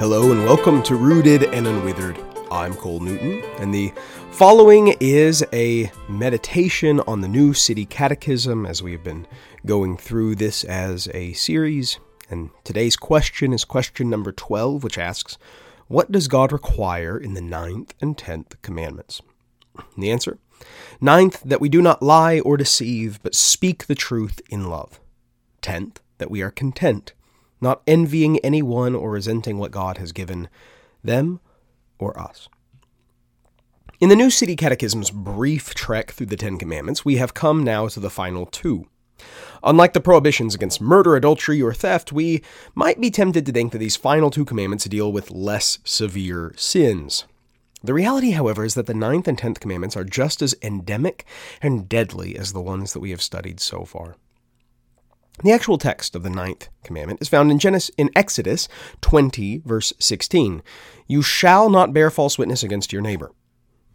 Hello and welcome to Rooted and Unwithered. I'm Cole Newton, and the following is a meditation on the New City Catechism as we have been going through this as a series. And today's question is question number 12, which asks, What does God require in the ninth and tenth commandments? And the answer Ninth, that we do not lie or deceive, but speak the truth in love. Tenth, that we are content not envying anyone or resenting what God has given them or us. In the New City Catechism's brief trek through the Ten Commandments, we have come now to the final two. Unlike the prohibitions against murder, adultery, or theft, we might be tempted to think that these final two commandments deal with less severe sins. The reality, however, is that the ninth and tenth commandments are just as endemic and deadly as the ones that we have studied so far. The actual text of the ninth commandment is found in Genesis in Exodus 20 verse 16. You shall not bear false witness against your neighbor.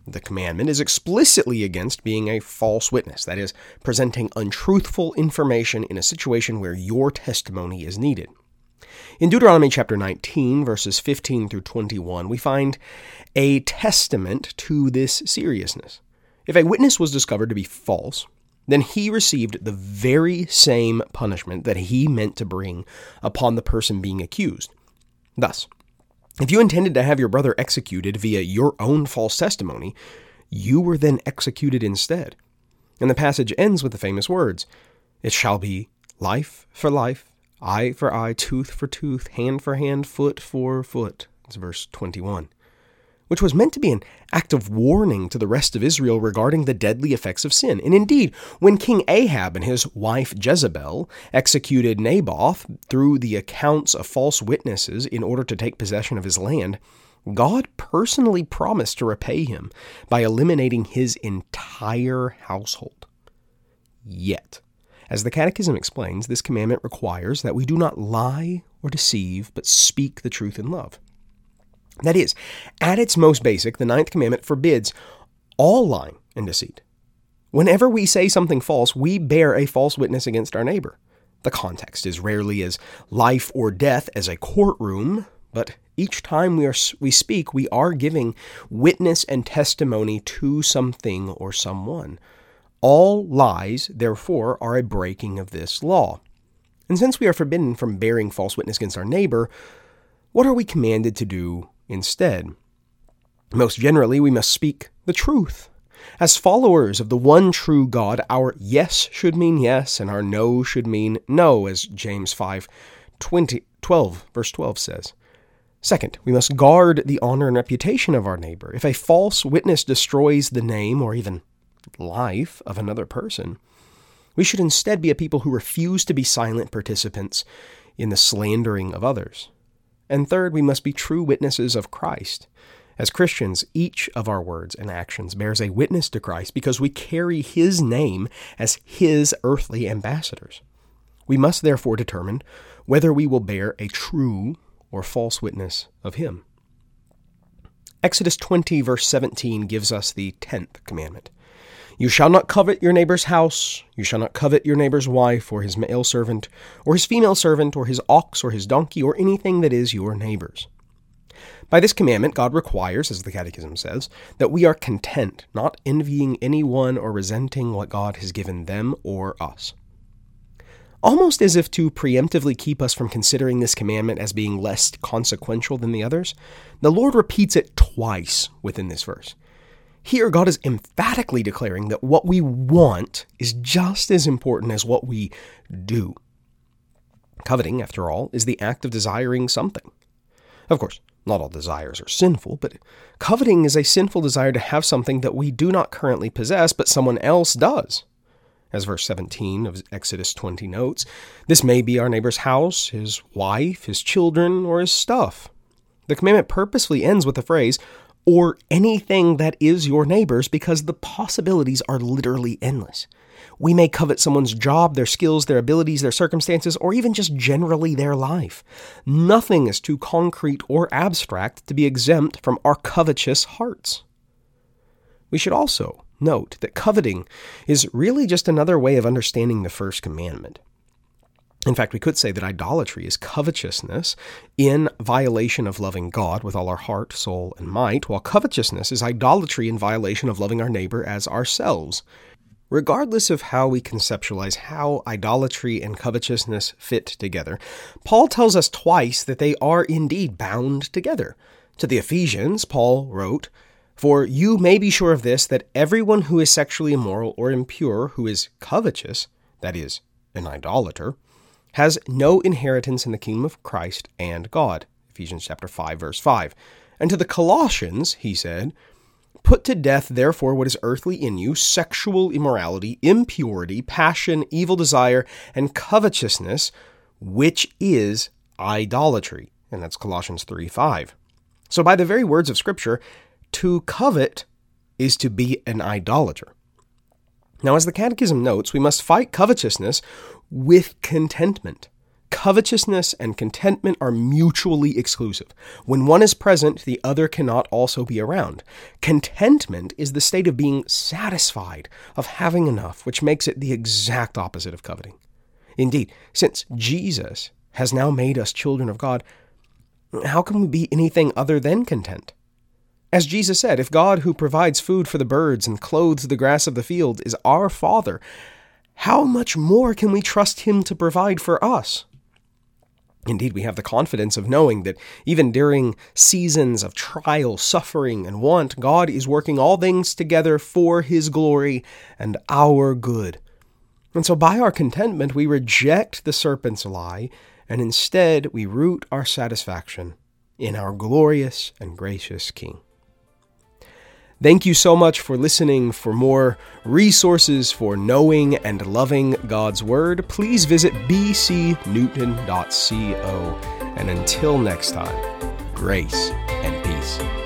The commandment is explicitly against being a false witness, that is, presenting untruthful information in a situation where your testimony is needed. In Deuteronomy chapter 19, verses 15 through 21, we find a testament to this seriousness. If a witness was discovered to be false, then he received the very same punishment that he meant to bring upon the person being accused. Thus, if you intended to have your brother executed via your own false testimony, you were then executed instead. And the passage ends with the famous words It shall be life for life, eye for eye, tooth for tooth, hand for hand, foot for foot. It's verse 21 which was meant to be an act of warning to the rest of Israel regarding the deadly effects of sin. And indeed, when King Ahab and his wife Jezebel executed Naboth through the accounts of false witnesses in order to take possession of his land, God personally promised to repay him by eliminating his entire household. Yet, as the Catechism explains, this commandment requires that we do not lie or deceive, but speak the truth in love. That is, at its most basic, the ninth commandment forbids all lying and deceit. Whenever we say something false, we bear a false witness against our neighbor. The context is rarely as life or death as a courtroom, but each time we, are, we speak, we are giving witness and testimony to something or someone. All lies, therefore, are a breaking of this law. And since we are forbidden from bearing false witness against our neighbor, what are we commanded to do instead. Most generally, we must speak the truth. As followers of the one true God, our yes should mean yes, and our no should mean no, as James 5 20, 12, verse 12 says. Second, we must guard the honor and reputation of our neighbor. If a false witness destroys the name or even life of another person, we should instead be a people who refuse to be silent participants in the slandering of others. And third, we must be true witnesses of Christ. As Christians, each of our words and actions bears a witness to Christ because we carry his name as his earthly ambassadors. We must therefore determine whether we will bear a true or false witness of him. Exodus 20, verse 17, gives us the tenth commandment you shall not covet your neighbor's house. You shall not covet your neighbor's wife, or his male servant, or his female servant, or his ox, or his donkey, or anything that is your neighbor's. By this commandment, God requires, as the Catechism says, that we are content, not envying anyone or resenting what God has given them or us. Almost as if to preemptively keep us from considering this commandment as being less consequential than the others, the Lord repeats it twice within this verse. Here, God is emphatically declaring that what we want is just as important as what we do. Coveting, after all, is the act of desiring something. Of course, not all desires are sinful, but coveting is a sinful desire to have something that we do not currently possess, but someone else does. As verse 17 of Exodus 20 notes, this may be our neighbor's house, his wife, his children, or his stuff. The commandment purposefully ends with the phrase, or anything that is your neighbor's because the possibilities are literally endless. We may covet someone's job, their skills, their abilities, their circumstances, or even just generally their life. Nothing is too concrete or abstract to be exempt from our covetous hearts. We should also note that coveting is really just another way of understanding the first commandment. In fact, we could say that idolatry is covetousness in violation of loving God with all our heart, soul, and might, while covetousness is idolatry in violation of loving our neighbor as ourselves. Regardless of how we conceptualize how idolatry and covetousness fit together, Paul tells us twice that they are indeed bound together. To the Ephesians, Paul wrote, For you may be sure of this, that everyone who is sexually immoral or impure, who is covetous, that is, an idolater, has no inheritance in the kingdom of Christ and God. Ephesians chapter 5 verse 5. And to the Colossians, he said, Put to death, therefore, what is earthly in you sexual immorality, impurity, passion, evil desire, and covetousness, which is idolatry. And that's Colossians 3 5. So, by the very words of Scripture, to covet is to be an idolater. Now, as the Catechism notes, we must fight covetousness with contentment. Covetousness and contentment are mutually exclusive. When one is present, the other cannot also be around. Contentment is the state of being satisfied, of having enough, which makes it the exact opposite of coveting. Indeed, since Jesus has now made us children of God, how can we be anything other than content? As Jesus said, if God, who provides food for the birds and clothes the grass of the field, is our Father, how much more can we trust Him to provide for us? Indeed, we have the confidence of knowing that even during seasons of trial, suffering, and want, God is working all things together for His glory and our good. And so, by our contentment, we reject the serpent's lie, and instead we root our satisfaction in our glorious and gracious King. Thank you so much for listening. For more resources for knowing and loving God's Word, please visit bcnewton.co. And until next time, grace and peace.